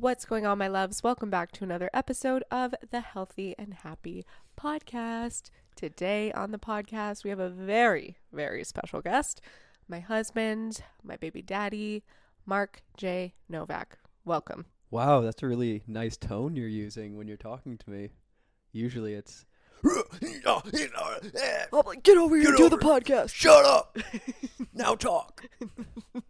What's going on, my loves? Welcome back to another episode of the Healthy and Happy Podcast. Today on the podcast, we have a very, very special guest my husband, my baby daddy, Mark J. Novak. Welcome. Wow, that's a really nice tone you're using when you're talking to me. Usually it's I'm like, get over here Get and do over the podcast. Shut up. now talk.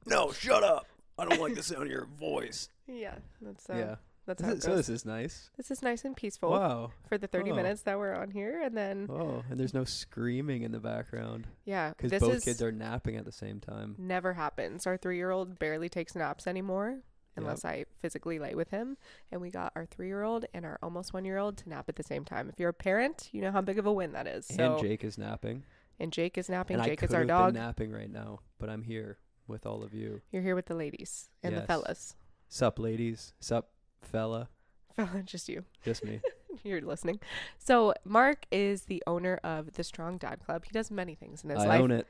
No, shut up. I don't like the sound of your voice. Yeah, that's uh, yeah. that's This how it is- so goes. this is nice. This is nice and peaceful Wow. for the 30 Oh. minutes that we're on here, and then Oh, and there's no screaming in the background yeah, because both is kids are napping at the same time. never happens. Our three-year-old barely takes naps anymore. Unless I physically lay with him, and we got our three-year-old and our almost one-year-old to nap at the same time. If you're a parent, you know how big of a win that is. So, and Jake is napping. and Jake is napping. and Jake I is our have dog. been napping right now, but I'm here with all of you. You're here with the ladies and the Yes. fellas. Sup, ladies. Sup, fella. Fella, just you. Just me. You're listening. So Mark is the owner of the Strong Dad Club. He does many things in his I life. I own it.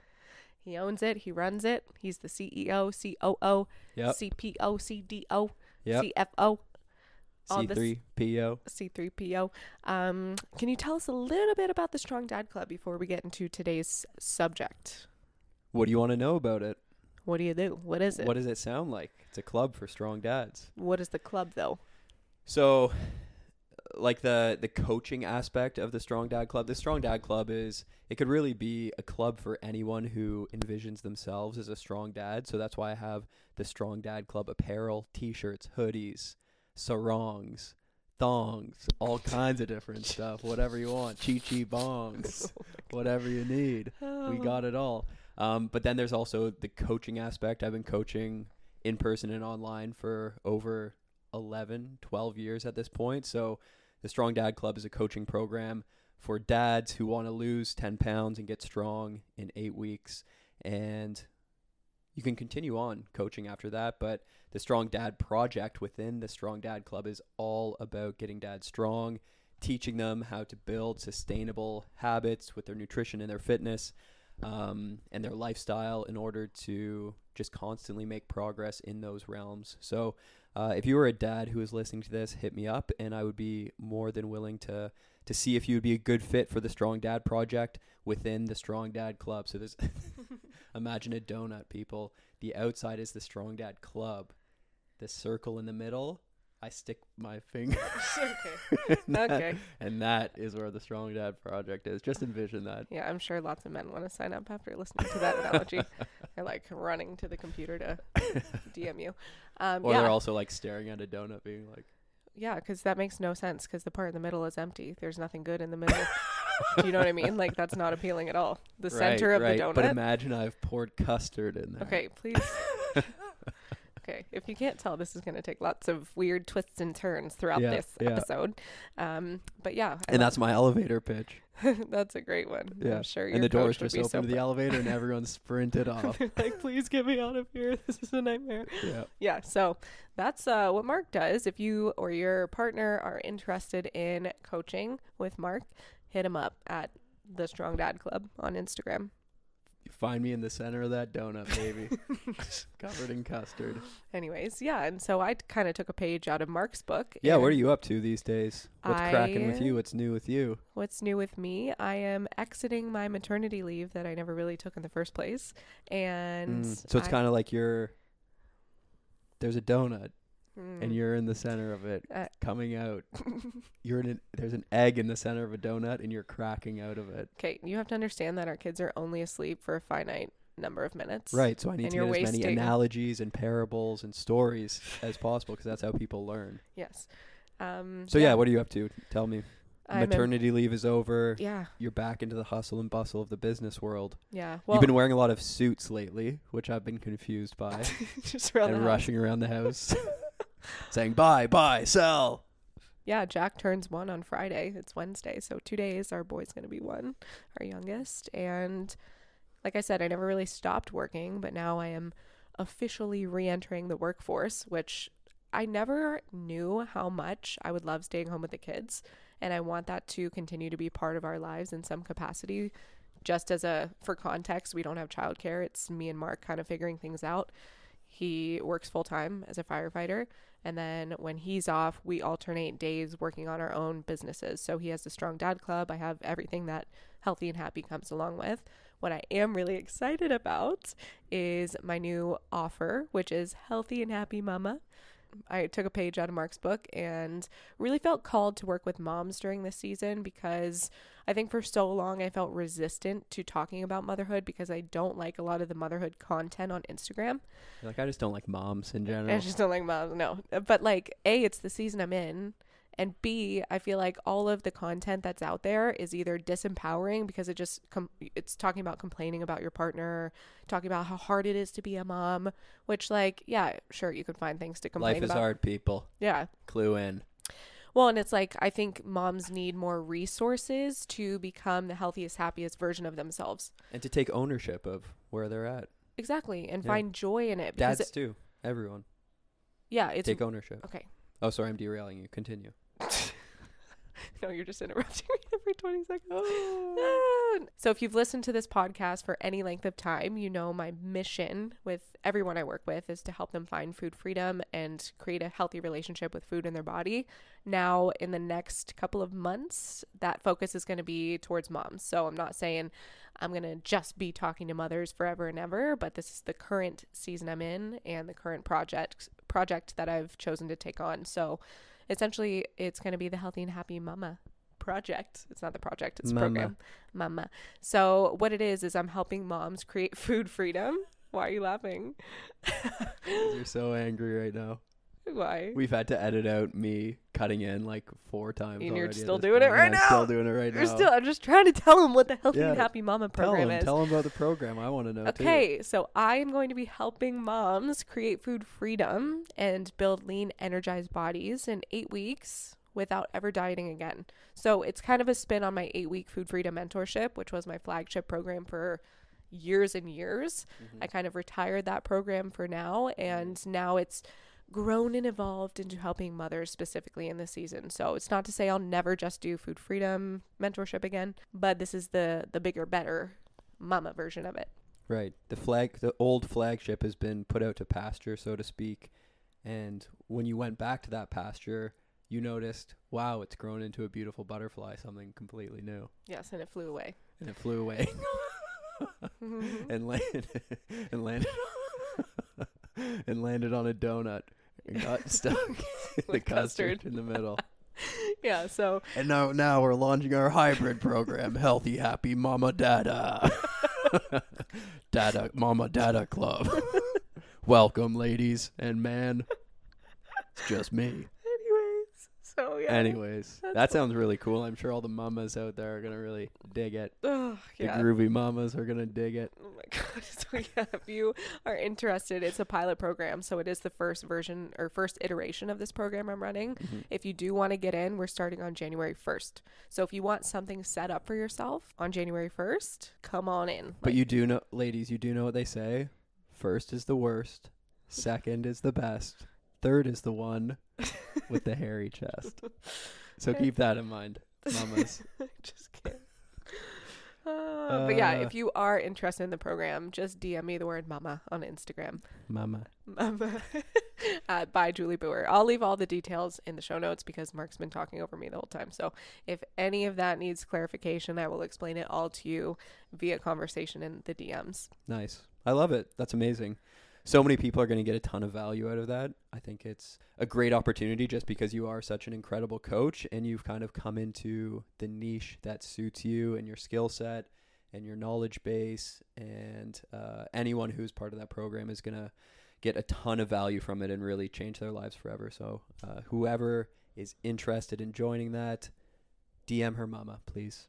He owns it. He runs it. He's the CEO, COO, Yep. CPO, CDO, Yep. CFO, C3PO. C3PO. Um, can you tell us a little bit about the Strong Dad Club before we get into today's subject? What do you want to know about it? What do you do? What is it? What does it sound like? It's a club for strong dads. what is the club though? So, like the the coaching aspect of the Strong Dad Club, the Strong Dad Club is it could really be a club for anyone who envisions themselves as a strong dad. So that's why I have the Strong Dad Club apparel, T-shirts, hoodies, sarongs, thongs, all kinds of different stuff. Whatever you want, chi chi bongs, oh whatever you need we Oh. got it all. Um, but then there's also the coaching aspect. I've been coaching in person and online for over 11, 12 years at this point. So the Strong Dad Club is a coaching program for dads who want to lose 10 pounds and get strong in eight weeks. And you can continue on coaching after that. But the Strong Dad project within the Strong Dad Club is all about getting dads strong, teaching them how to build sustainable habits with their nutrition and their fitness um, and their lifestyle in order to just constantly make progress in those realms. So, uh, if you were a dad who is listening to this, hit me up, and I would be more than willing to to see if you would be a good fit for the Strong Dad project within the Strong Dad Club. So there's imagine a donut, people. The outside is the Strong Dad Club. The circle in the middle, I stick my finger. okay. and that- Okay. And that is where the Strong Dad project is. Just envision that. Yeah, I'm sure lots of men want to sign up after listening to that analogy. They're like running to the computer to DM you. Um, Or yeah, they're also like staring at a donut, being like, yeah, because that makes no sense. Because the part in the middle is empty. There's nothing good in the middle. Do you know what I mean? Like that's not appealing at all. The center of right. the donut. But imagine I've poured custard in there. okay, please. Okay, if you can't tell, this is going to take lots of weird twists and turns throughout Yeah, this yeah. episode. Um, but yeah, I And love- that's my elevator pitch. that's a great one. Yeah. I'm sure. and the doors just be open so to the elevator and everyone sprinted off. They're like, please get me out of here. This is a nightmare. Yeah. Yeah, so that's uh, what Mark does. If you or your partner are interested in coaching with Mark, hit him up at the Strong Dad Club on Instagram. Find me in the center of that donut, baby. Covered in custard. Anyways, yeah, and so I kind of took a page out of Mark's book. Yeah, what are you up to these days? What's cracking with you? What's new with you? What's new with me? I am exiting my maternity leave that I never really took in the first place, and Mm, So it's kind of like you're. There's a donut, mm, and you're in the center of it, Uh, coming out. You're in. An, there's an egg in the center of a donut, and you're cracking out of it. Okay, you have to understand that our kids are only asleep for a finite number of minutes. Right. So I need And to get as many wasting- analogies and parables and stories as possible because that's how people learn. Yes. Um, So yeah. what are you up to? Tell me. I'm Maternity leave is over. yeah, You're back into the hustle and bustle of the business world. yeah. Well, You've been wearing a lot of suits lately, which I've been confused by, just around and house. rushing around the house, saying buy, buy, sell. Yeah, Jack turns one on Friday. It's Wednesday, so two days. Our boy's gonna be one, our youngest. And like I said, I never really stopped working, but now I am officially re-entering the workforce, which I never knew how much I would love staying home with the kids, and I want that to continue to be part of our lives in some capacity. Just as a for context, we don't have childcare. It's me and Mark kind of figuring things out. He works full time as a firefighter, and then when he's off, we alternate days working on our own businesses. So he has the Strong Dad Club. I have everything that healthy and happy comes along with. What I am really excited about is my new offer, which is Healthy and Happy Mama. I took a page out of Mark's book and really felt called to work with moms during this season because I think for so long I felt resistant to talking about motherhood because I don't like a lot of the motherhood content on Instagram. Like I just don't like moms in general. I just don't like moms. No, but like a, it's the season I'm in, and b, I feel like all of the content that's out there is either disempowering because it just com- it's talking about complaining about your partner, talking about how hard it is to be a mom. Which like yeah, sure you can find things to complain about. Life is about. hard, people. Yeah. Clue in. Well, and it's like I think moms need more resources to become the healthiest, happiest version of themselves. And to take ownership of where they're at. Exactly, and Yeah. find joy in it. Dads it- too. Everyone. yeah, it's take ownership. okay. Oh, sorry, I'm derailing you. Continue. No, you're just interrupting me every 20 seconds. Ah. so, if you've listened to this podcast for any length of time, you know my mission with everyone I work with is to help them find food freedom and create a healthy relationship with food in their body. Now, in the next couple of months, that focus is going to be towards moms. So, I'm not saying I'm going to just be talking to mothers forever and ever, but this is the current season I'm in and the current project project that I've chosen to take on. So, essentially it's going to be the healthy and happy mama project. It's not the project it's Mama. program. Mama. So what it is is i'm helping moms create food freedom. Why are you laughing? You're so angry right now. Why We've had to edit out me cutting in like four times. And you're still doing it right now. I'm Still doing it right you're now. still i'm just trying to tell them what the healthy Yeah, and happy mama tell program him. is Tell him about the program. I want to know too. Okay, so I am going to be helping moms create food freedom and build lean, energized bodies in eight weeks without ever dieting again. So it's kind of a spin on my eight week food freedom mentorship, which was my flagship program for years and years. Mm-hmm. I kind of retired that program for now, and mm-hmm. now it's grown and evolved into helping mothers specifically in this season. So it's not to say I'll never just do food freedom mentorship again, but this is the the bigger, better mama version of it. Right. The flag, the old flagship has been put out to pasture, so to speak. And when you went back to that pasture, you noticed, wow, it's grown into a beautiful butterfly, something completely new. Yes, and it flew away. And it flew away mm-hmm. and landed and landed and landed on a donut and got stuck in the custard custard. in the middle. yeah, so And now now we're launching our hybrid program, Healthy Happy Mama Dada. Dada Mama Dada Club. Welcome ladies and man. It's just me. Anyways, yeah. Anyways, That's that sounds really cool. I'm sure all the mamas out there are gonna really dig it. Ugh, The groovy mamas are gonna dig it. Oh my god. So yeah, if you are interested, it's a pilot program. So it is the first version or first iteration of this program I'm running. Mhm. If you do want to get in, we're starting on January 1st. So if you want something set up for yourself on January 1st, come on in. But you do know, ladies, you do know what they say. First is the worst. Second is the best. Third is the one with the hairy chest. So keep that in mind, mamas. just kidding. Uh, but yeah, Uh. if you are interested in the program, just DM me the word mama on Instagram. Mama. Mama at by Julie Booher. I'll leave all the details in the show notes because Mark's been talking over me the whole time. So if any of that needs clarification, I will explain it all to you via conversation in the DMs. Nice. I love it. That's amazing. So many people are going to get a ton of value out of that. I think it's a great opportunity just because you are such an incredible coach and you've kind of come into the niche that suits you and your skill set and your knowledge base. And uh, anyone who's part of that program is going to get a ton of value from it and really change their lives forever. So, uh, whoever is interested in joining that, DM her mama, please.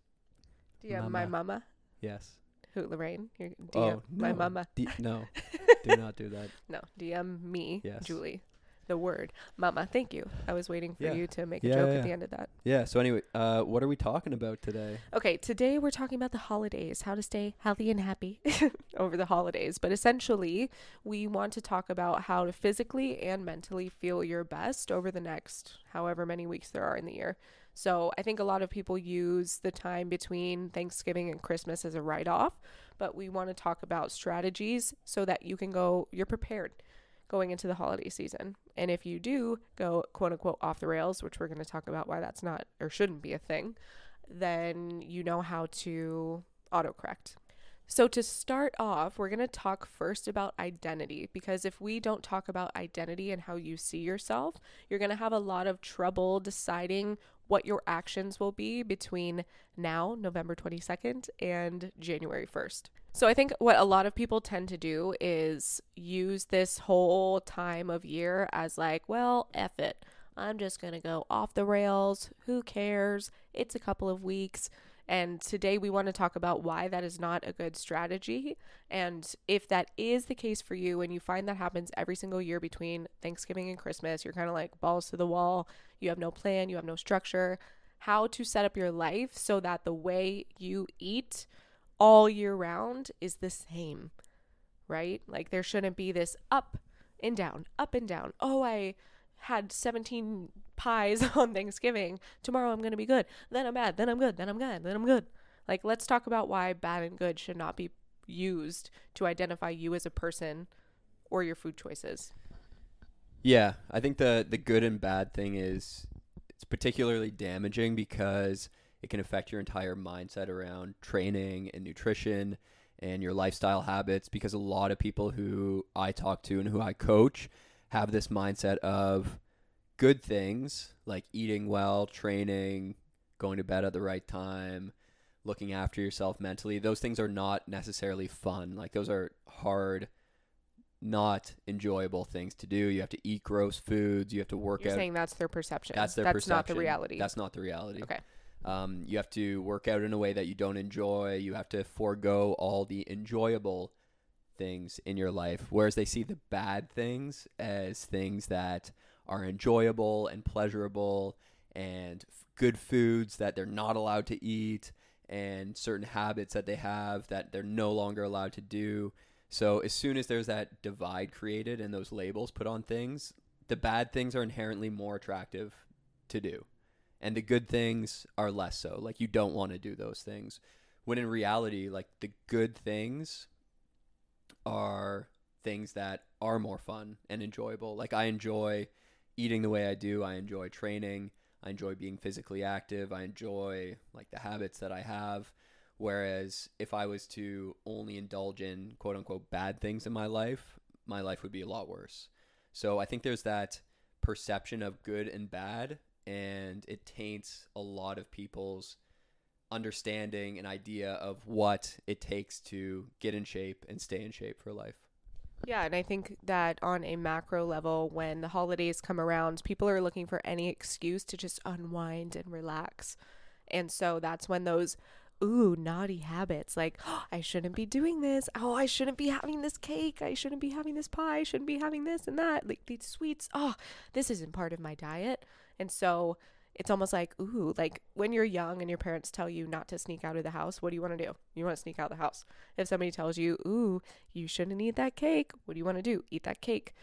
DM my mama. Yes. Who Lorraine? You're DM Oh, my mama. D- no, do not do that. No, DM me, Yes. Julie. The word mama. Thank you. I was waiting for Yeah. you to make a joke yeah, at the end of that. Yeah. So anyway, uh, what are we talking about today? Okay, today we're talking about the holidays, how to stay healthy and happy over the holidays. But essentially, we want to talk about how to physically and mentally feel your best over the next however many weeks there are in the year. So, I think a lot of people use the time between Thanksgiving and Christmas as a write off, but we want to talk about strategies so that you can go, you're prepared going into the holiday season. And if you do go quote unquote off the rails, which we're going to talk about why that's not or shouldn't be a thing, then you know how to autocorrect. So, to start off, we're going to talk first about identity because if we don't talk about identity and how you see yourself, you're going to have a lot of trouble deciding what your actions will be between now, November 22nd, and January 1st. So, I think what a lot of people tend to do is use this whole time of year as like, well, F it. I'm just going to go off the rails. Who cares? It's a couple of weeks. And today we want to talk about why that is not a good strategy. And if that is the case for you and you find that happens every single year between Thanksgiving and Christmas, you're kind of like balls to the wall, you have no plan, you have no structure, how to set up your life so that the way you eat all year round is the same, right? Like there shouldn't be this up and down, up and down. Oh, I had 17 pies on Thanksgiving. Tomorrow I'm going to be good. Then I'm bad. Then I'm good. Then I'm good. Then I'm good. Like, let's talk about why bad and good should not be used to identify you as a person or your food choices. Yeah, I think the the good and bad thing is it's particularly damaging because it can affect your entire mindset around training and nutrition and your lifestyle habits because a lot of people who I talk to and who I coach have this mindset of good things like eating well, training, going to bed at the right time, looking after yourself mentally. Those things are not necessarily fun. Like those are hard not enjoyable things to do. You have to eat gross foods. You have to work You're out. saying that's their perception. That's their That's perception. not the reality. That's not the reality. okay. Um, you have to work out in a way that you don't enjoy. You have to forego all the enjoyable things in your life. Whereas they see the bad things as things that are enjoyable and pleasurable and f- good foods that they're not allowed to eat and certain habits that they have that they're no longer allowed to do. So as soon as there's that divide created and those labels put on things, the bad things are inherently more attractive to do. And the good things are less so. Like you don't want to do those things. When in reality, like the good things are things that are more fun and enjoyable. Like I enjoy eating the way I do. I enjoy training. I enjoy being physically active. I enjoy like the habits that I have. Whereas if I was to only indulge in quote unquote bad things in my life, my life would be a lot worse. So I think there's that perception of good and bad, and it taints a lot of people's understanding and idea of what it takes to get in shape and stay in shape for life. Yeah, and I think that on a macro level, when the holidays come around, people are looking for any excuse to just unwind and relax. And so that's when those ooh, naughty habits like, oh, I shouldn't be doing this. Oh, I shouldn't be having this cake. I shouldn't be having this pie. I shouldn't be having this and that. Like these sweets. Oh, this isn't part of my diet. And so it's almost like, ooh, like when you're young and your parents tell you not to sneak out of the house, what do you want to do? You want to sneak out of the house. If somebody tells you, ooh, you shouldn't eat that cake, what do you want to do? Eat that cake.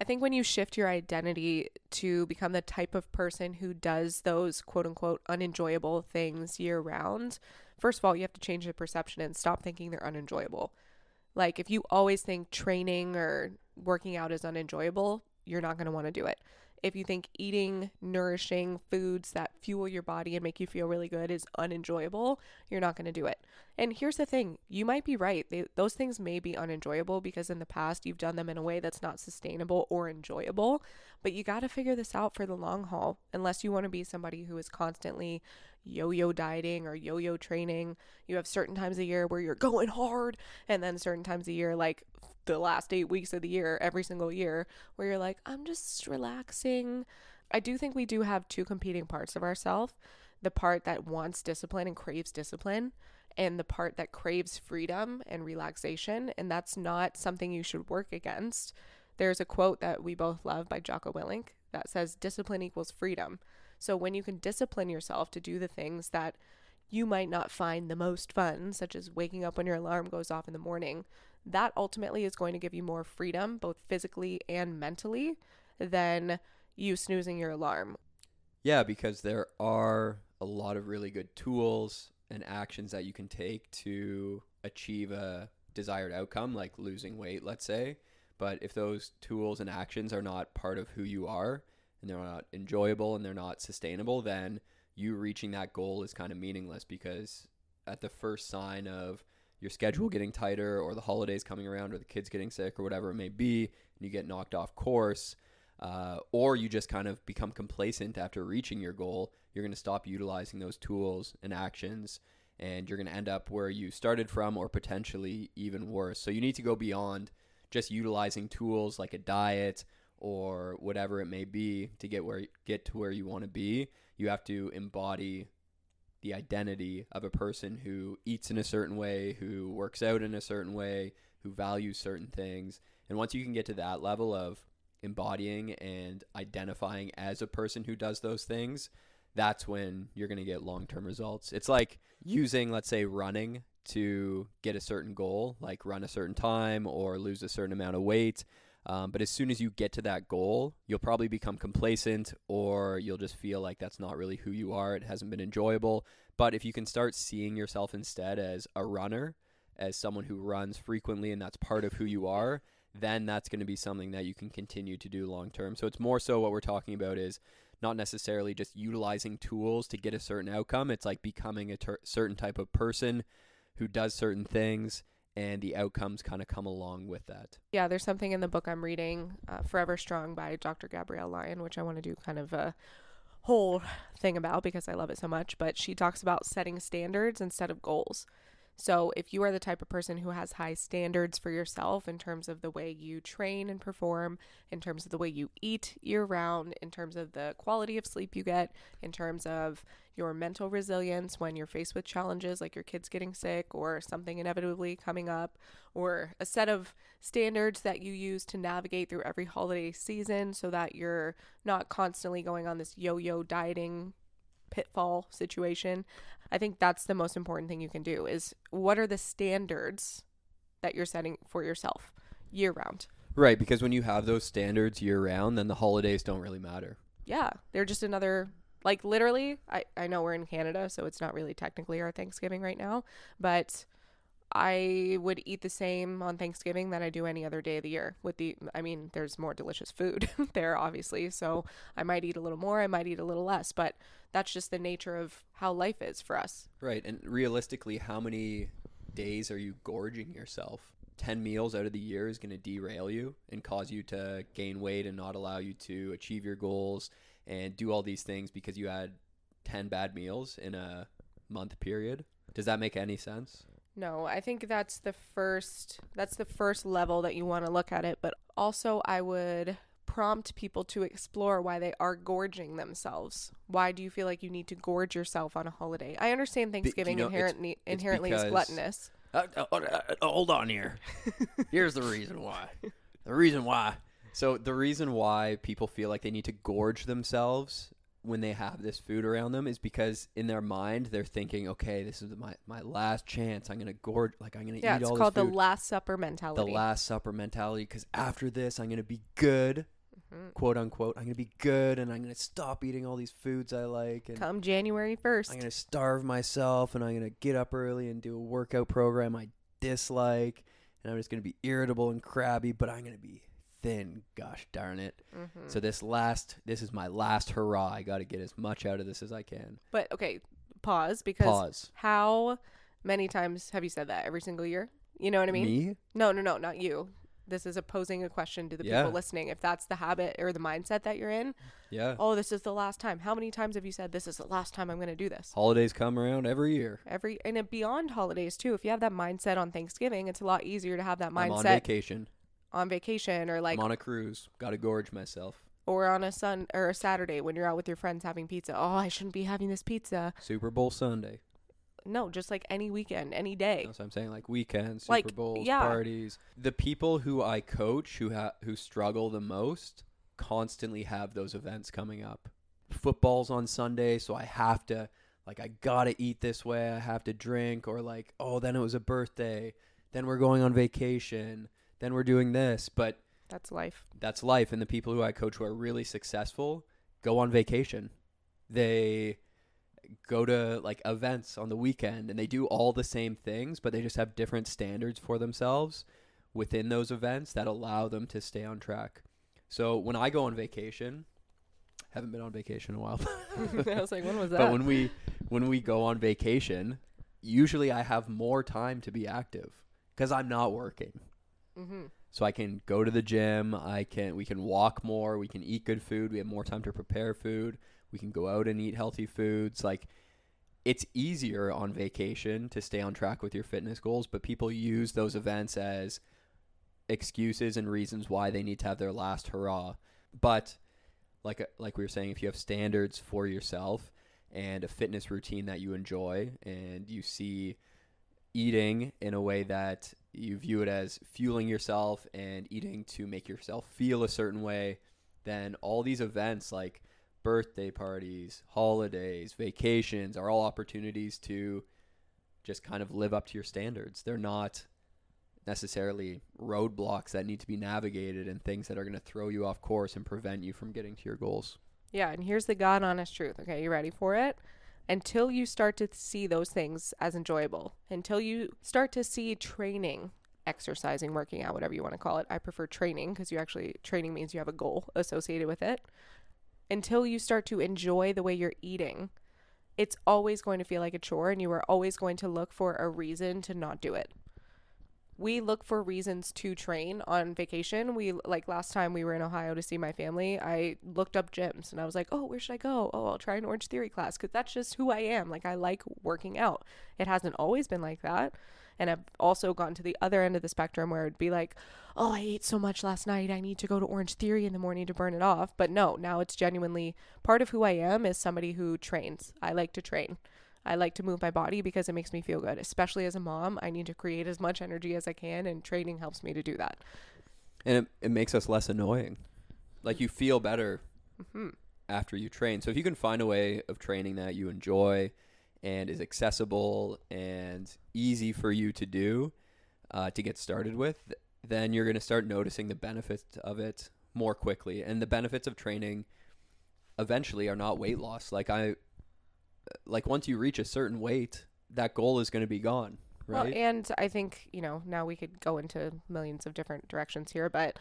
I think when you shift your identity to become the type of person who does those quote unquote unenjoyable things year round, first of all, you have to change the perception and stop thinking they're unenjoyable. Like if you always think training or working out is unenjoyable, you're not going to want to do it. If you think eating nourishing foods that fuel your body and make you feel really good is unenjoyable, you're not going to do it. And here's the thing you might be right. They, those things may be unenjoyable because in the past you've done them in a way that's not sustainable or enjoyable. But you got to figure this out for the long haul, unless you want to be somebody who is constantly yo yo dieting or yo yo training. You have certain times a year where you're going hard, and then certain times a year, like the last eight weeks of the year, every single year, where you're like, I'm just relaxing. I do think we do have two competing parts of ourselves the part that wants discipline and craves discipline and the part that craves freedom and relaxation. And that's not something you should work against. There's a quote that we both love by Jocko Willink that says, discipline equals freedom. So when you can discipline yourself to do the things that you might not find the most fun, such as waking up when your alarm goes off in the morning, that ultimately is going to give you more freedom, both physically and mentally, than you snoozing your alarm. Yeah, because there are a lot of really good tools and actions that you can take to achieve a desired outcome, like losing weight, let's say. But if those tools and actions are not part of who you are and they're not enjoyable and they're not sustainable, then you reaching that goal is kind of meaningless because at the first sign of your schedule getting tighter or the holidays coming around or the kids getting sick or whatever it may be, and you get knocked off course, uh, or you just kind of become complacent after reaching your goal, you're going to stop utilizing those tools and actions and you're going to end up where you started from or potentially even worse. So you need to go beyond just utilizing tools like a diet or whatever it may be to get where get to where you want to be. You have to embody the identity of a person who eats in a certain way, who works out in a certain way, who values certain things. And once you can get to that level of embodying and identifying as a person who does those things, that's when you're going to get long term results. It's like using, let's say, running to get a certain goal, like run a certain time or lose a certain amount of weight. Um, but as soon as you get to that goal, you'll probably become complacent or you'll just feel like that's not really who you are. It hasn't been enjoyable. But if you can start seeing yourself instead as a runner, as someone who runs frequently and that's part of who you are, then that's going to be something that you can continue to do long term. So it's more so what we're talking about is not necessarily just utilizing tools to get a certain outcome. It's like becoming a ter- certain type of person who does certain things and the outcomes kind of come along with that. Yeah, there's something in the book I'm reading, uh, Forever Strong by Dr. Gabrielle Lyon, which I want to do kind of a whole thing about because I love it so much. But she talks about setting standards instead of goals. So, if you are the type of person who has high standards for yourself in terms of the way you train and perform, in terms of the way you eat year round, in terms of the quality of sleep you get, in terms of your mental resilience when you're faced with challenges like your kids getting sick or something inevitably coming up, or a set of standards that you use to navigate through every holiday season so that you're not constantly going on this yo yo dieting pitfall situation. I think that's the most important thing you can do is what are the standards that you're setting for yourself year round? Right, because when you have those standards year round, then the holidays don't really matter. Yeah, they're just another like literally I I know we're in Canada, so it's not really technically our Thanksgiving right now, but I would eat the same on Thanksgiving that I do any other day of the year. With the, I mean, there's more delicious food there, obviously. So I might eat a little more, I might eat a little less, but that's just the nature of how life is for us. Right. And realistically, how many days are you gorging yourself? 10 meals out of the year is going to derail you and cause you to gain weight and not allow you to achieve your goals and do all these things because you had 10 bad meals in a month period. Does that make any sense? No, I think that's the first that's the first level that you want to look at it, but also I would prompt people to explore why they are gorging themselves. Why do you feel like you need to gorge yourself on a holiday? I understand Thanksgiving you know, it's- inherently it's inherently is gluttonous. Uh, uh, uh, uh, hold on here. Here's the reason why. The reason why. So the reason why people feel like they need to gorge themselves when they have this food around them is because in their mind they're thinking, okay, this is my my last chance. I'm gonna gorge, like I'm gonna Yeah, eat it's all called this the. Last Supper mentality. the. Last Supper mentality. Because after this, I'm gonna be good, Mhm. quote unquote. I'm gonna be good, and I'm gonna stop eating all these foods I like, and Come January 1st. I'm gonna starve myself and I'm gonna get up early and do a workout program I dislike and I'm just gonna be irritable and crabby, but I'm gonna be thin, gosh darn it. Mhm. So this last this is my last hurrah. I gotta get as much out of this as I can. But okay, pause because Pause. how many times have you said that every single year? You know what I mean? Me? No, no, no, not you. This is a posing a question to the Yeah. people listening. If that's the habit or the mindset that you're in, Yeah. oh, this is the last time. How many times have you said this is the last time I'm going to do this? Holidays come around every year. Every and beyond holidays too. If you have that mindset on Thanksgiving, it's a lot easier to have that mindset I'm on vacation. on vacation or like I'm on a cruise. Gotta gorge myself. Or on a sun or a Saturday when you're out with your friends having pizza. Oh, I shouldn't be having this pizza. Super Bowl Sunday. No, just like any weekend, any day. That's what I'm saying. Like weekends, Super Like, Bowls, yeah. parties. The people who I coach who ha- who struggle the most constantly have those events coming up. Football's on Sunday, so I have to like I gotta eat this way. I have to drink, or like oh, then it was a birthday. Then we're going on vacation. Then we're doing this, but That's life. that's life. And the people who I coach who are really successful go on vacation. They go to like events on the weekend and they do all the same things, but they just have different standards for themselves within those events that allow them to stay on track. So when I go on vacation, haven't been on vacation in a while. I was like, when was that? but when we when we go on vacation, usually I have more time to be active cuz I'm not working mm-hmm. so I can go to the gym. I can we can walk more. We can eat good food. We have more time to prepare food. We can go out and eat healthy foods. Like it's easier on vacation to stay on track with your fitness goals, but people use those events as excuses and reasons why they need to have their last hurrah. But like uh, like we were saying, if you have standards for yourself and a fitness routine that you enjoy, and you see eating in a way that you view it as fueling yourself and eating to make yourself feel a certain way, then all these events like birthday parties, holidays, vacations are all opportunities to just kind of live up to your standards. They're not necessarily roadblocks that need to be navigated and things that are going to throw you off course and prevent you from getting to your goals. Yeah, and here's the God honest truth. Okay, you ready for it? Until you start to see those things as enjoyable, until you start to see training, exercising, working out, whatever you want to call it. I prefer training because you actually, training means you have a goal associated with it. Until you start to enjoy the way you're eating, it's always going to feel like a chore and you are always going to look for a reason to not do it we look for reasons to train on vacation. We like last time we were in Ohio to see my family. I looked up gyms and I was like, "Oh, where should I go? Oh, I'll try an Orange Theory class cuz that's just who I am. Like I like working out. It hasn't always been like that. And I've also gotten to the other end of the spectrum where it'd be like, "Oh, I ate so much last night. I need to go to Orange Theory in the morning to burn it off." But no, now it's genuinely part of who I am is somebody who trains. I like to train. I like to move my body because it makes me feel good. Especially as a mom, I need to create as much energy as I can, and training helps me to do that. And it, it makes us less annoying. Like you feel better hmm after you train. So if you can find a way of training that you enjoy and is accessible and easy for you to do uh, to get started with, then you're going to start noticing the benefits of it more quickly. And the benefits of training eventually are not weight loss. Like I, like once you reach a certain weight, that goal is going to be gone, right? Well, and I think, you know, now we could go into millions of different directions here, but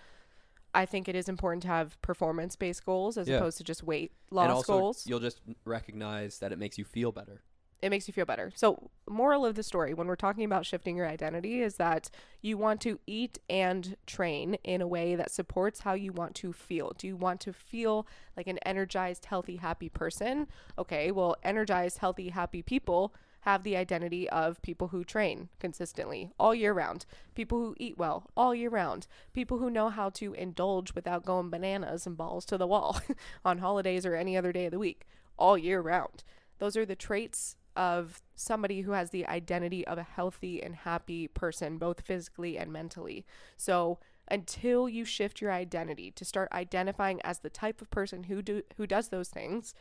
I think it is important to have performance based goals as Yeah. opposed to just weight loss goals. you'll just recognize that it makes you feel better. It makes you feel better. So, moral of the story when we're talking about shifting your identity is that you want to eat and train in a way that supports how you want to feel. Do you want to feel like an energized, healthy, happy person? Okay, well, energized, healthy, happy people have the identity of people who train consistently all year round, people who eat well all year round, people who know how to indulge without going bananas and balls to the wall on holidays or any other day of the week all year round. Those are the traits of somebody who has the identity of a healthy and happy person, both physically and mentally. So, until you shift your identity to start identifying as the type of person who do who does those things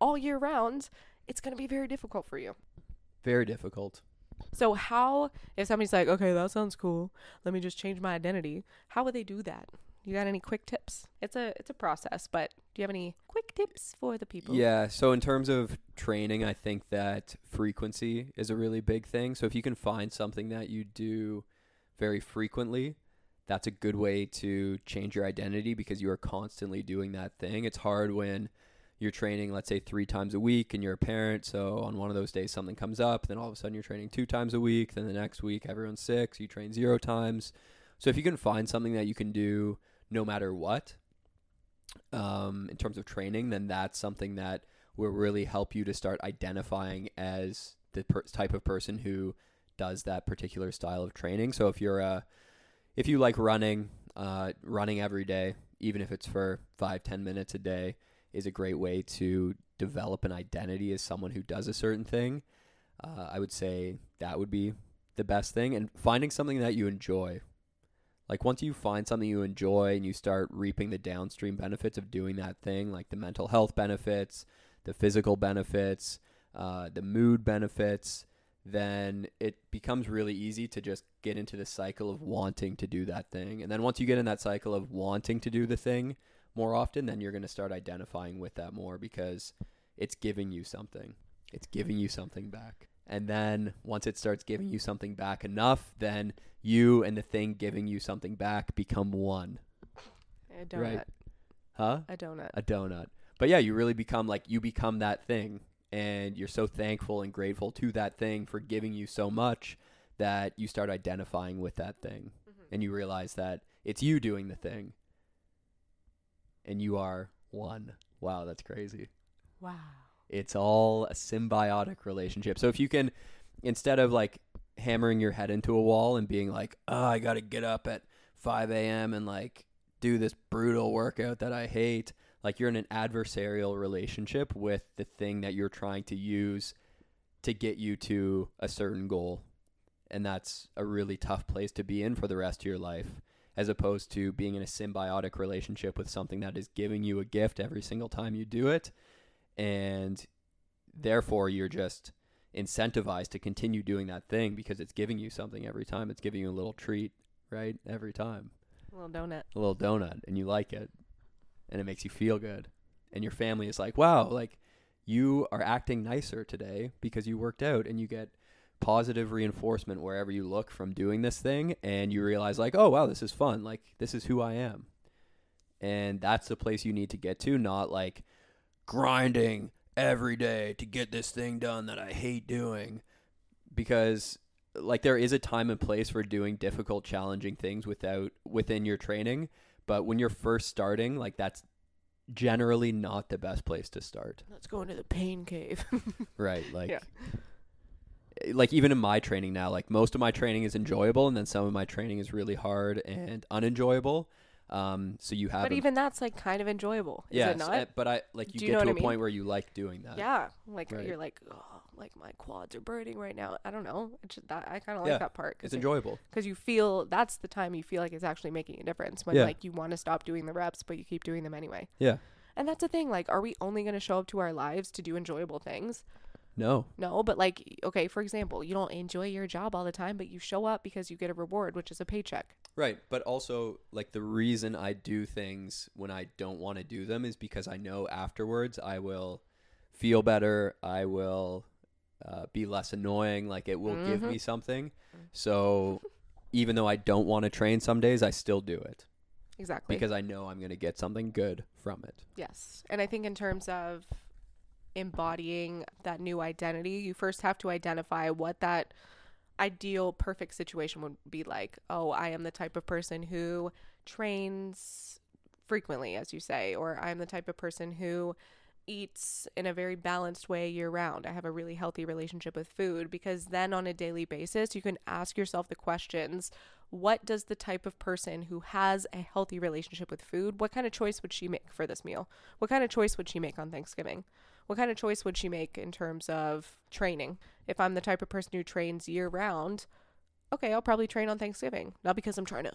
all year round, it's going to be very difficult for you. Very difficult. So how if somebody's like, "Okay, that sounds cool. Let me just change my identity." How would they do that? You got any quick tips? It's a it's a process, but do you have any quick tips for the people? Yeah. So in terms of training, I think that frequency is a really big thing. So if you can find something that you do very frequently, that's a good way to change your identity because you are constantly doing that thing. It's hard when you're training, let's say three times a week, and you're a parent. So on one of those days, something comes up, then all of a sudden you're training two times a week. Then the next week, everyone's sick, you train zero times. So if you can find something that you can do no matter what, um, in terms of training, then that's something that will really help you to start identifying as the per- type of person who does that particular style of training. So if you're a if you like running, uh, running every day even if it's for five, ten minutes a day, is a great way to develop an identity as someone who does a certain thing. Uh, I would say that would be the best thing. And finding something that you enjoy. Like once you find something you enjoy and you start reaping the downstream benefits of doing that thing, like the mental health benefits, the physical benefits, uh, the mood benefits, then it becomes really easy to just get into the cycle of wanting to do that thing. And then once you get in that cycle of wanting to do the thing more often, then you're going to start identifying with that more because it's giving you something. It's giving you something back. And then once it starts giving you something back enough, then you and the thing giving you something back become one. A donut. Right. Huh? A donut. a donut. But yeah, you really become like you become that thing and you're so thankful and grateful to that thing for giving you so much that you start identifying with that thing mm-hmm. and you realize that it's you doing the thing and you are one. Wow, that's crazy. Wow. It's all a symbiotic relationship. So if you can instead of like hammering your head into a wall and being like, "Oh, I got to get up at 5 a.m. and like do this brutal workout that I hate," like you're in an adversarial relationship with the thing that you're trying to use to get you to a certain goal. And that's a really tough place to be in for the rest of your life, as opposed to being in a symbiotic relationship with something that is giving you a gift every single time you do it. And therefore, you're just incentivized to continue doing that thing because it's giving you something every time. It's giving you a little treat, right? Every time. A little donut. A little donut, and you like it and it makes you feel good. And your family is like, wow, like you are acting nicer today because you worked out and you get positive reinforcement wherever you look from doing this thing and you realize like, oh wow, this is fun. Like this is who I am. And that's the place you need to get to, not like grinding every day to get this thing done that I hate doing because like there is a time and place for doing difficult challenging things without within your training but when you're first starting, like that's generally not the best place to start. Let's go into the pain cave. right. Like Yeah. Eh, like even in my training now, like most of my training is enjoyable and then some of my training is really hard and unenjoyable. Um so you have but a- even that's like kind of enjoyable. Is yes, it not? uh, but I like you Do you get know to a I mean? point where you like doing that. yeah. Like Right. you're like, oh, like my quads are burning right now. I don't know. It's just that I kind of Yeah, like that part It's enjoyable. because you feel that's the time you feel like it's actually making a difference when Yeah. like you want to stop doing the reps but you keep doing them anyway. Yeah. And that's the thing. Like, are we only going to show up to our lives to do enjoyable things? No. No, but like, okay, for example, you don't enjoy your job all the time, but you show up because you get a reward, which is a paycheck. Right, but also like the reason I do things when I don't want to do them is because I know afterwards I will feel better. I will uh, be less annoying. Like it will give Mhm. me something. So even though I don't want to train some days, I still do it Exactly. because I know I'm going to get something good from it. Yes. And I think in terms of embodying that new identity, you first have to identify what that ideal perfect situation would be like. Oh, I am the type of person who trains frequently, as you say, or I'm the type of person who eats in a very balanced way year round. I have a really healthy relationship with food because then on a daily basis, you can ask yourself the questions what does the type of person who has a healthy relationship with food what kind of choice would she make for this meal what kind of choice would she make on thanksgiving what kind of choice would she make in terms of training if i'm the type of person who trains year round okay i'll probably train on thanksgiving not because i'm trying to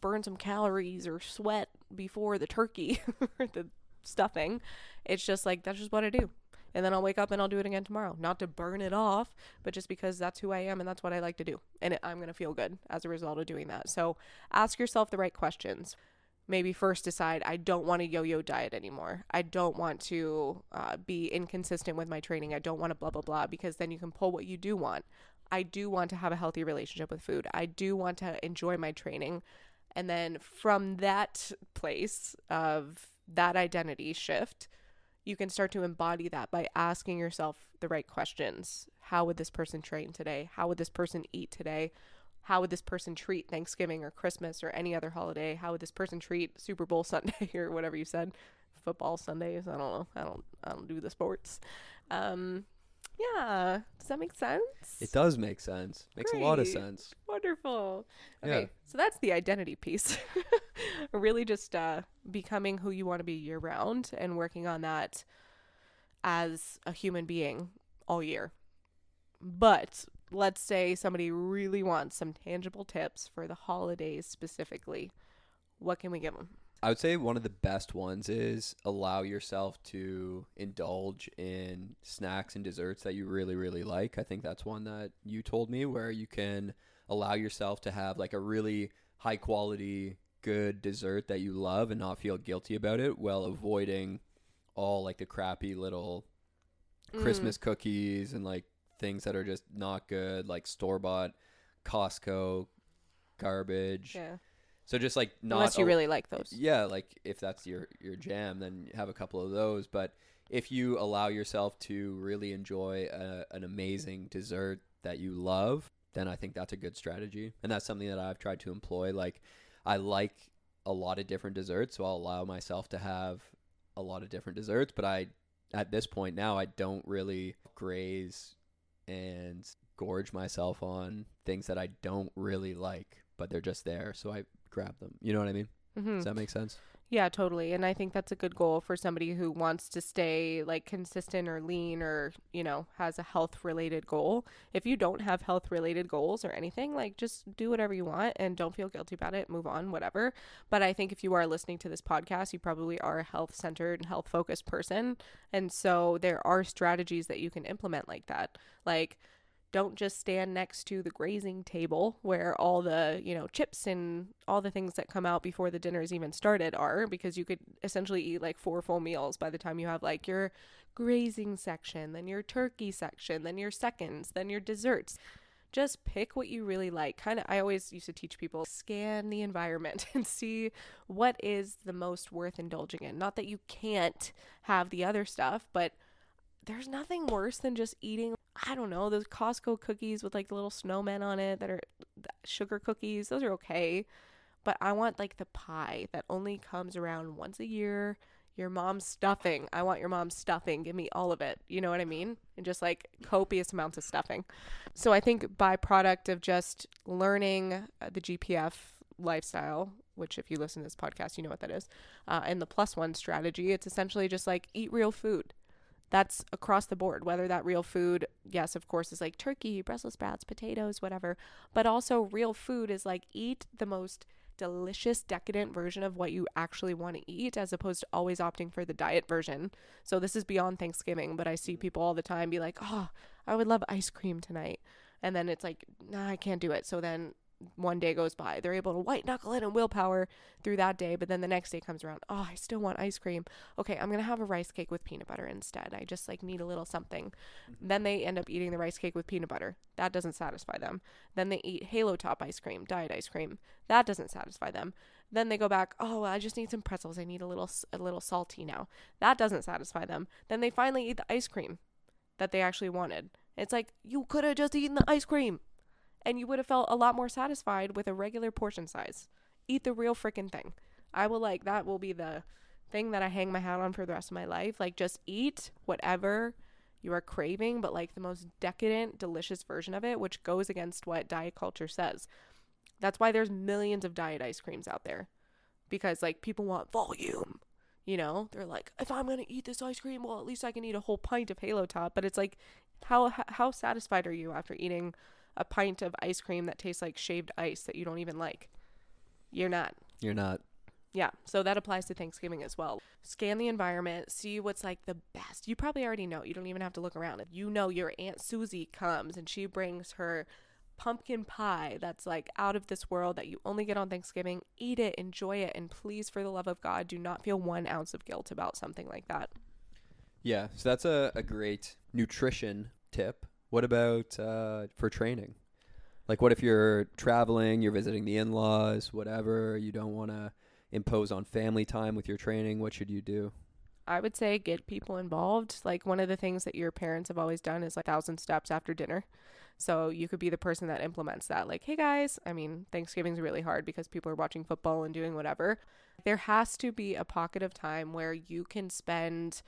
burn some calories or sweat before the turkey or the stuffing it's just like that's just what i do and then I'll wake up and I'll do it again tomorrow. Not to burn it off, but just because that's who I am and that's what I like to do. And I'm going to feel good as a result of doing that. So ask yourself the right questions. Maybe first decide I don't want a yo yo diet anymore. I don't want to uh, be inconsistent with my training. I don't want to blah, blah, blah, because then you can pull what you do want. I do want to have a healthy relationship with food. I do want to enjoy my training. And then from that place of that identity shift, you can start to embody that by asking yourself the right questions. How would this person train today? How would this person eat today? How would this person treat Thanksgiving or Christmas or any other holiday? How would this person treat Super Bowl Sunday or whatever you said? Football Sundays. I don't know. I don't I don't do the sports. Um yeah. Does that make sense? It does make sense. Makes a lot of sense. Wonderful. Yeah. So that's the identity piece. really just uh, becoming who you want to be year round and working on that as a human being all year. But let's say somebody really wants some tangible tips for the holidays specifically. What can we give them? I would say one of the best ones is allow yourself to indulge in snacks and desserts that you really, really like. I think that's one that you told me where you can allow yourself to have like a really high quality, good dessert that you love and not feel guilty about it while avoiding all like the crappy little Mm. Christmas cookies and like things that are just not good, like store bought Costco garbage. Yeah. So just like not Unless you al- really like those. yeah, like if that's your your jam, then have a couple of those. But if you allow yourself to really enjoy a, an amazing dessert that you love, then I think that's a good strategy, and that's something that I've tried to employ. Like I like a lot of different desserts, so I'll allow myself to have a lot of different desserts. But I, at this point now, I don't really graze and gorge myself on things that I don't really like, but they're just there, so I grab them. You know what I mean? hmm Does that make sense? Yeah, totally. And I think that's a good goal for somebody who wants to stay like consistent or lean or, you know, has a health related goal. If you don't have health related goals or anything, like just do whatever you want and don't feel guilty about it, move on, whatever. But I think if you are listening to this podcast, you probably are a health centered and health focused person. And so there are strategies that you can implement like that. Like, don't just stand next to the grazing table where all the you know chips and all the things that come out before the dinner is even started are because you could essentially eat like four full meals by the time you have like your grazing section then your turkey section then your seconds then your desserts. Just pick what you really like. Kind of i always used to teach people scan the environment and see what is the most worth indulging in. Not that you can't have the other stuff but there's nothing worse than just eating I don't know those Costco cookies with like the little snowmen on it that are sugar cookies. Those are okay, but I want like the pie that only comes around once a year. Your mom's stuffing. I want your mom's stuffing. Give me all of it. You know what I mean? And just like copious amounts of stuffing. So I think byproduct of just learning uh, the GPF lifestyle, which if you listen to this podcast, you know what that is, uh, and the plus one strategy, it's essentially just like eat real food that's across the board whether that real food yes of course is like turkey brussels sprouts potatoes whatever but also real food is like eat the most delicious decadent version of what you actually want to eat as opposed to always opting for the diet version. So this is beyond thanksgiving but i see mm-hmm. people all the time be like oh i would love ice cream tonight. And then it's like nah i can't do it. So then one day goes by they're able to white knuckle it and willpower through that day but then the next day comes around oh i still want ice cream. Okay i'm gonna have a rice cake with peanut butter instead. I just like need a little something. Mm-hmm. Then they end up eating the rice cake with peanut butter. That doesn't satisfy them. Then they eat halo top ice cream diet ice cream. That doesn't satisfy them. Then they go back oh i just need some pretzels. I need a little a little salty now. That doesn't satisfy them. Then they finally eat the ice cream that they actually wanted. It's like you could have just eaten the ice cream and you would have felt a lot more satisfied with a regular portion size. Eat the real freaking thing. I will like that will be the thing that I hang my hat on for the rest of my life. Like just eat whatever you are craving, but like the most decadent, delicious version of it, which goes against what diet culture says. That's why there's millions of diet ice creams out there. Because like people want volume. You know, they're like, if I'm gonna eat this ice cream, well, at least I can eat a whole pint of Halo Top. But it's like, how how satisfied are you after eating a pint of ice cream that tastes like shaved ice that you don't even like. You're not. You're not. Yeah, so that applies to Thanksgiving as well. Scan the environment, see what's like the best. You probably already know. You don't even have to look around. If you know your Aunt Susie comes and she brings her pumpkin pie that's like out of this world that you only get on Thanksgiving, eat it, enjoy it, and please, for the love of God, do not feel one ounce of guilt about something like that. Yeah, so that's a, a great nutrition tip. What about uh, for training? Like, what if you're traveling, you're visiting the in laws, whatever, you don't want to impose on family time with your training? What should you do? I would say get people involved. Like one of the things that your parents have always done is like thousand steps after dinner. So you could be the person that implements that. Like, hey guys, I mean, Thanksgiving's really hard because people are watching football and doing whatever. There has to be a pocket of time where you can spend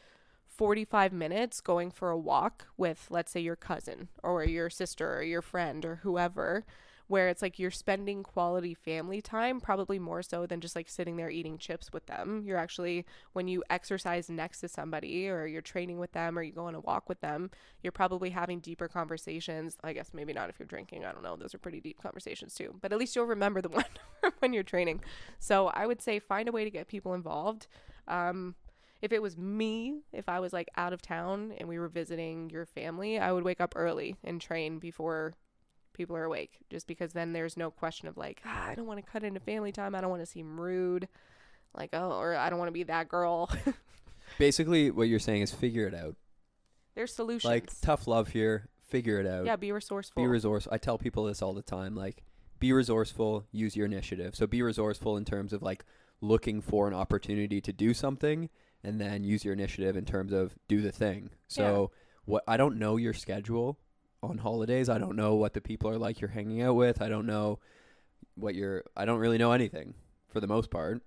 45 minutes going for a walk with, let's say, your cousin or your sister or your friend or whoever, where it's like you're spending quality family time, probably more so than just like sitting there eating chips with them. You're actually, when you exercise next to somebody or you're training with them or you go on a walk with them, you're probably having deeper conversations. I guess maybe not if you're drinking. I don't know. Those are pretty deep conversations too. But at least you'll remember the one when you're training. So I would say find a way to get people involved. Um, if it was me, if I was like out of town and we were visiting your family, I would wake up early and train before people are awake just because then there's no question of like ah, i don't want to cut into family time i don't want to seem rude like oh or i don't want to be that girl Basically, what you're saying is figure it out. there's solutions Like tough love here. Figure it out. yeah be resourceful Be resourceful. I tell people this all the time. Like, be resourceful. Use your initiative. So be resourceful in terms of like looking for an opportunity to do something, and then use your initiative in terms of do the thing. So what I don't know your schedule on holidays. I don't know what the people are like you're hanging out with. I don't know what you're. I don't really know anything for the most part.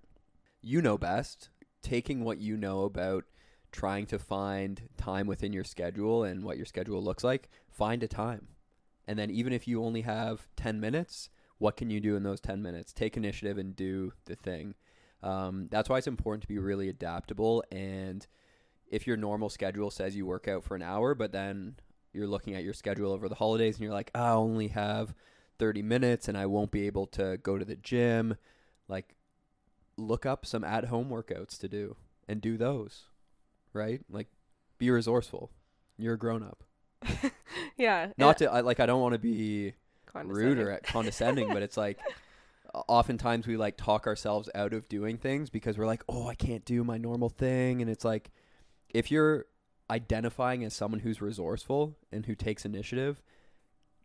You know best. Taking what you know about trying to find time within your schedule and what your schedule looks like, find a time. And then even if you only have 10 minutes, what can you do in those 10 minutes? Take initiative and do the thing. Um, that's why it's important to be really adaptable. And if your normal schedule says you work out for an hour, but then you're looking at your schedule over the holidays and you're like, I only have 30 minutes and I won't be able to go to the gym, like, look up some at home workouts to do and do those, right? Like, be resourceful. You're a grown up. yeah Not to, I, like, I don't want to be rude or condescending. condescending, but it's like oftentimes we like talk ourselves out of doing things because we're like, oh, I can't do my normal thing. And it's like, if you're identifying as someone who's resourceful and who takes initiative,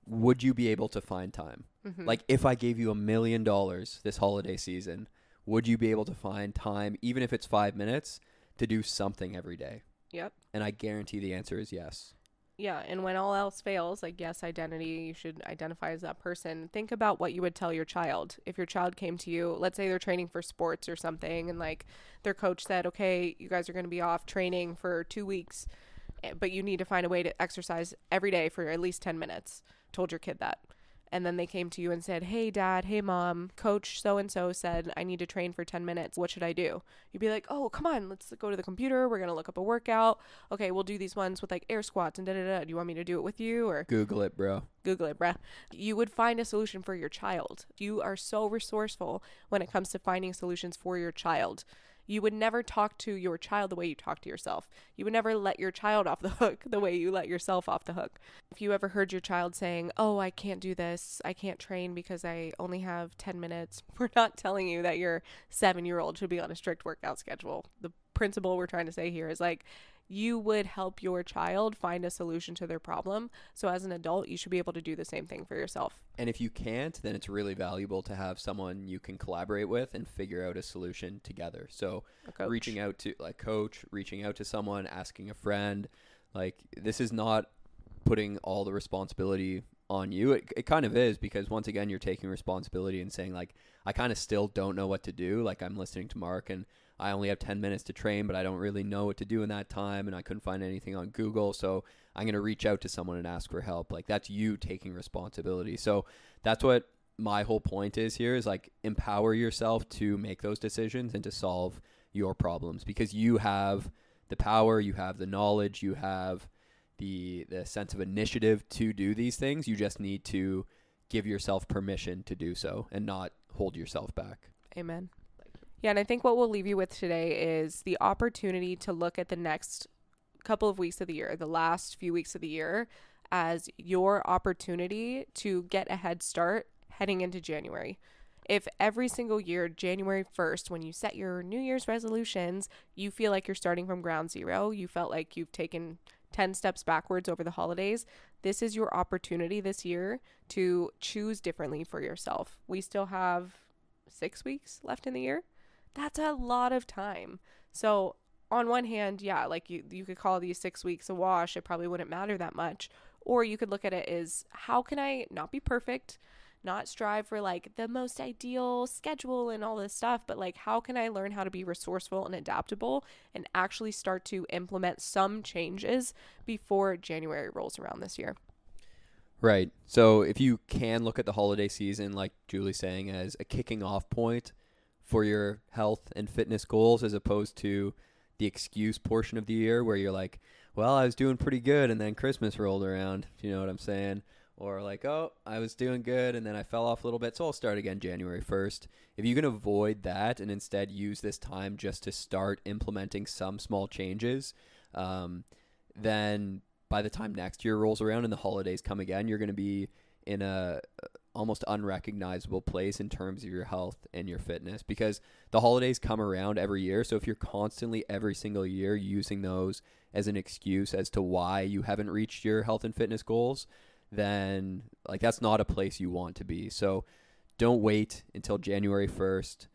would you be able to find time? Mhm. Like, if I gave you a million dollars this holiday season, would you be able to find time, even if it's five minutes, to do something every day? Yep. And I guarantee the answer is yes. Yeah, and when all else fails, like yes, identity, you should identify as that person. Think about what you would tell your child. If your child came to you, let's say they're training for sports or something and like their coach said, "Okay, you guys are going to be off training for 2 weeks, eh, but you need to find a way to exercise every day for at least 10 minutes." Told your kid that. And then they came to you and said, Hey, dad, hey, mom, coach so and so said I need to train for 10 minutes. What should I do? You'd be like, Oh, come on, let's go to the computer. We're going to look up a workout. Okay, we'll do these ones with like air squats and da da da. Do you want me to do it with you or Google it, bro. Google it, bruh? You would find a solution for your child. You are so resourceful when it comes to finding solutions for your child. You would never talk to your child the way you talk to yourself. You would never let your child off the hook the way you let yourself off the hook. If you ever heard your child saying, Oh, I can't do this, I can't train because I only have 10 minutes, we're not telling you that your seven year old should be on a strict workout schedule. The principle we're trying to say here is like, you would help your child find a solution to their problem. So, as an adult, you should be able to do the same thing for yourself. And if you can't, then it's really valuable to have someone you can collaborate with and figure out a solution together. So reaching out to like coach, reaching out to someone, asking a friend, like this is not putting all the responsibility on you. It, it kind of is because once again you're taking responsibility and saying like I kind of still don't know what to do. Like I'm listening to Mark and I only have 10 minutes to train, but I don't really know what to do in that time and I couldn't find anything on Google. So I'm going to reach out to someone and ask for help. Like that's you taking responsibility. So that's what my whole point is here is like empower yourself to make those decisions and to solve your problems because you have the power, you have the knowledge, you have the the sense of initiative to do these things. You just need to give yourself permission to do so and not hold yourself back. Amen. Yeah, and I think what we'll leave you with today is the opportunity to look at the next couple of weeks of the year, the last few weeks of the year, as your opportunity to get a head start heading into January. If every single year, January 1st, when you set your New Year's resolutions, you feel like you're starting from ground zero, you felt like you've taken 10 steps backwards over the holidays, this is your opportunity this year to choose differently for yourself. We still have six weeks left in the year. That's a lot of time. So, on one hand, yeah, like you, you could call these six weeks a wash. It probably wouldn't matter that much. Or you could look at it as how can I not be perfect, not strive for like the most ideal schedule and all this stuff, but like how can I learn how to be resourceful and adaptable and actually start to implement some changes before January rolls around this year? Right. So if you can look at the holiday season, like Julie's saying, as a kicking off point for your health and fitness goals, as opposed to the excuse portion of the year where you're like, well, I was doing pretty good, and then Christmas rolled around. You know what I'm saying? Or like, oh, I was doing good, and then I fell off a little bit, so I'll start again January 1st. If you can avoid that and instead use this time just to start implementing some small changes, um, then by the time next year rolls around and the holidays come again, you're going to be in a almost unrecognizable place in terms of your health and your fitness because the holidays come around every year. So if you're constantly every single year using those as an excuse as to why you haven't reached your health and fitness goals, then like that's not a place you want to be. So don't wait until January 1st.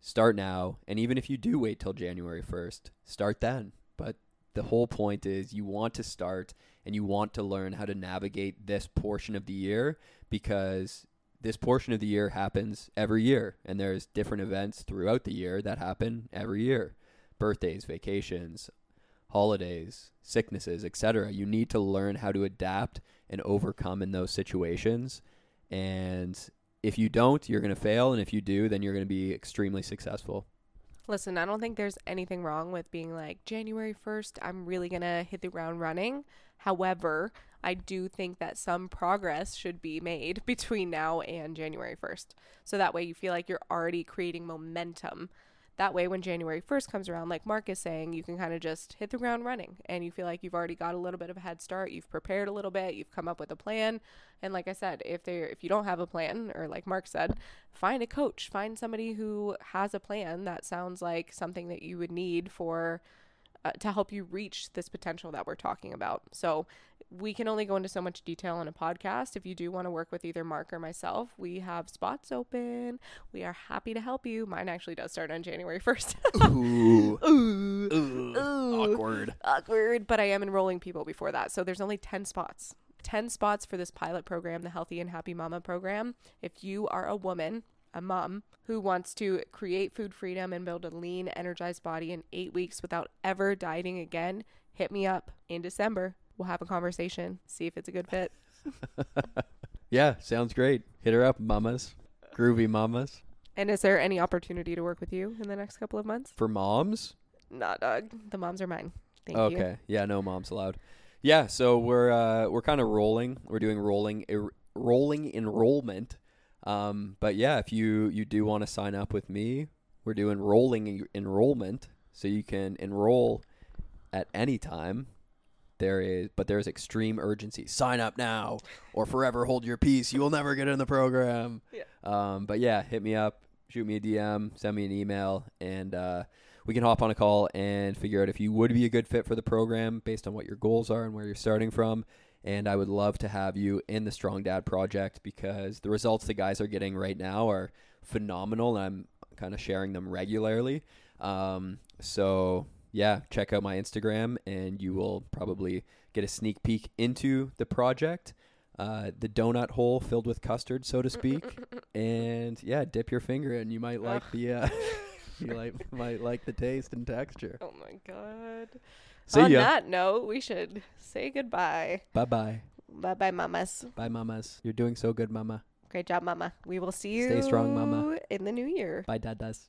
Start now. And even if you do wait till January 1st, start then. But the whole point is you want to start and you want to learn how to navigate this portion of the year because this portion of the year happens every year and there's different events throughout the year that happen every year. Birthdays vacations holidays sicknesses etc you need to learn how to adapt and overcome in those situations. And if you don't you're going to fail and if you do then you're going to be extremely successful Listen, I don't think there's anything wrong with being like, January 1st, I'm really going to hit the ground running. However, I do think that some progress should be made between now and January 1st. So that way you feel like you're already creating momentum that way, when January 1st comes around, like Mark is saying, you can kind of just hit the ground running and you feel like you've already got a little bit of a head start. You've prepared a little bit, you've come up with a plan. And like I said, if they if you don't have a plan, or like Mark said, find a coach, find somebody who has a plan that sounds like something that you would need for uh, to help you reach this potential that we're talking about. So we can only go into so much detail on a podcast. If you do want to work with either Mark or myself, we have spots open. We are happy to help you. Mine actually does start on January 1st. Ooh. Ooh. Ooh. Ooh. Awkward. Awkward. But I am enrolling people before that. So there's only 10 spots. 10 spots for this pilot program, the Healthy and Happy Mama program. If you are a woman, a mom, who wants to create food freedom and build a lean, energized body in eight weeks without ever dieting again, hit me up in December. We'll have a conversation, see if it's a good fit. yeah, sounds great. Hit her up, mamas. Groovy mamas. And is there any opportunity to work with you in the next couple of months? For moms? Not dog. The moms are mine. Thank okay. you. Okay. Yeah, no moms allowed. Yeah, so we're uh, we're kind of rolling. We're doing rolling er- rolling enrollment. Um, but yeah, if you you do want to sign up with me, we're doing rolling en- enrollment, so you can enroll at any time. There is but there's extreme urgency. Sign up now or forever hold your peace. You will never get in the program. Yeah. um but yeah hit me up shoot me a dm send me an email and uh we can hop on a call and figure out if you would be a good fit for the program based on what your goals are and where you're starting from and I would love to have you in the Strong Dad project because the results the guys are getting right now are phenomenal and I'm kind of sharing them regularly. Um, so yeah, check out my Instagram and you will probably get a sneak peek into the project. Uh, the donut hole filled with custard, so to speak, and yeah, dip your finger in. You might like the, uh, you like might like the taste and texture. Oh my god. See On ya. that note, we should say goodbye. Bye bye, Bye bye, mamas. bye, mamas. You're doing so good, mama. Great job, mama. We will see you Stay strong, mama. in the new year. Bye, dadas.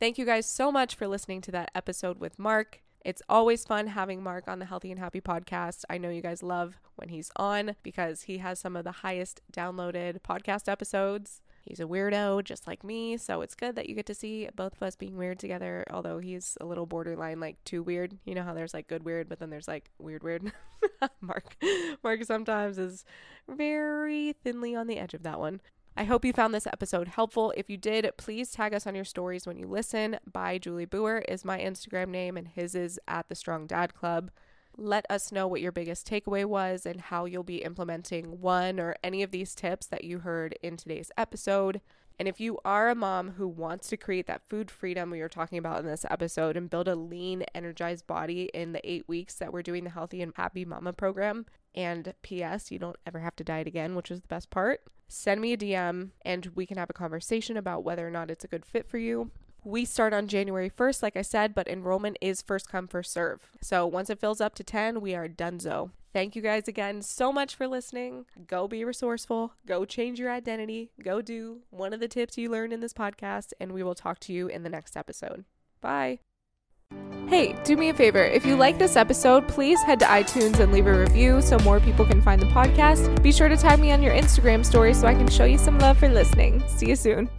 Thank you guys so much for listening to that episode with Mark. It's always fun having Mark on the Healthy and Happy podcast. I know you guys love when he's on because he has some of the highest downloaded podcast episodes. He's a weirdo just like me, so it's good that you get to see both of us being weird together, although he's a little borderline like too weird. You know how there's like good weird, but then there's like weird weird. Mark Mark sometimes is very thinly on the edge of that one. I hope you found this episode helpful. If you did, please tag us on your stories when you listen. By Julie Booher is my Instagram name, and his is at the Strong Dad Club. Let us know what your biggest takeaway was and how you'll be implementing one or any of these tips that you heard in today's episode. And if you are a mom who wants to create that food freedom we were talking about in this episode and build a lean, energized body in the eight weeks that we're doing the Healthy and Happy Mama program, and P.S., you don't ever have to diet again, which is the best part, send me a DM and we can have a conversation about whether or not it's a good fit for you. We start on January 1st, like I said, but enrollment is first come, first serve. So once it fills up to 10, we are donezo. Thank you guys again so much for listening. Go be resourceful. Go change your identity. Go do one of the tips you learned in this podcast, and we will talk to you in the next episode. Bye. Hey, do me a favor. If you like this episode, please head to iTunes and leave a review so more people can find the podcast. Be sure to tag me on your Instagram story so I can show you some love for listening. See you soon.